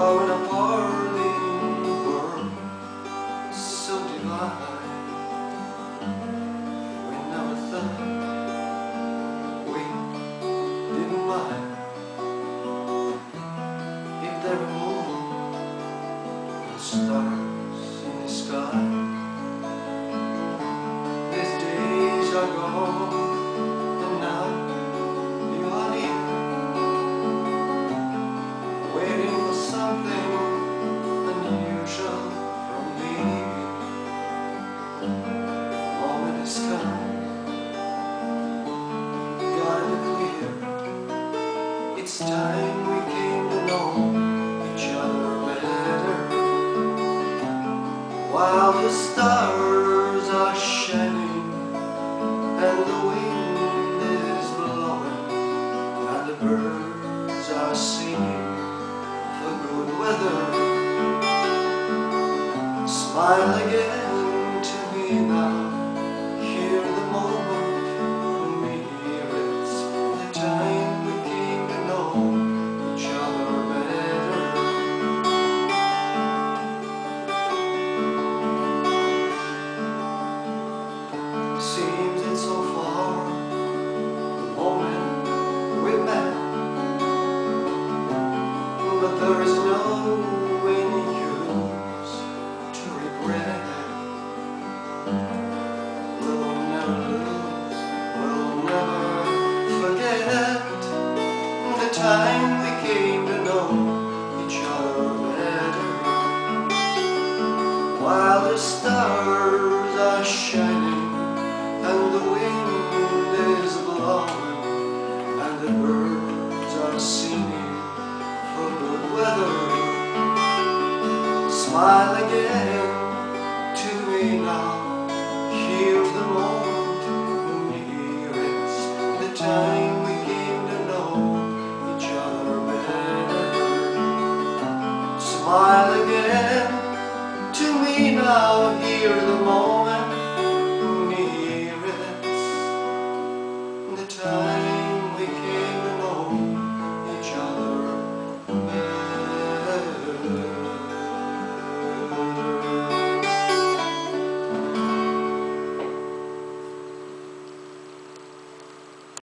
Oh, in a party world so divine. We never thought we didn't mind. If there were moon and stars in the sky the stars are shining and the wind is blowing and the birds are singing for good weather. Smile again to me now. There is no use to regret. We'll never we'll never forget the time we came to know each other better. While the stars are shining Smile again to me now. Here's the moment, here it's the time we came to know each other better. Smile again to me now. Here's the moment.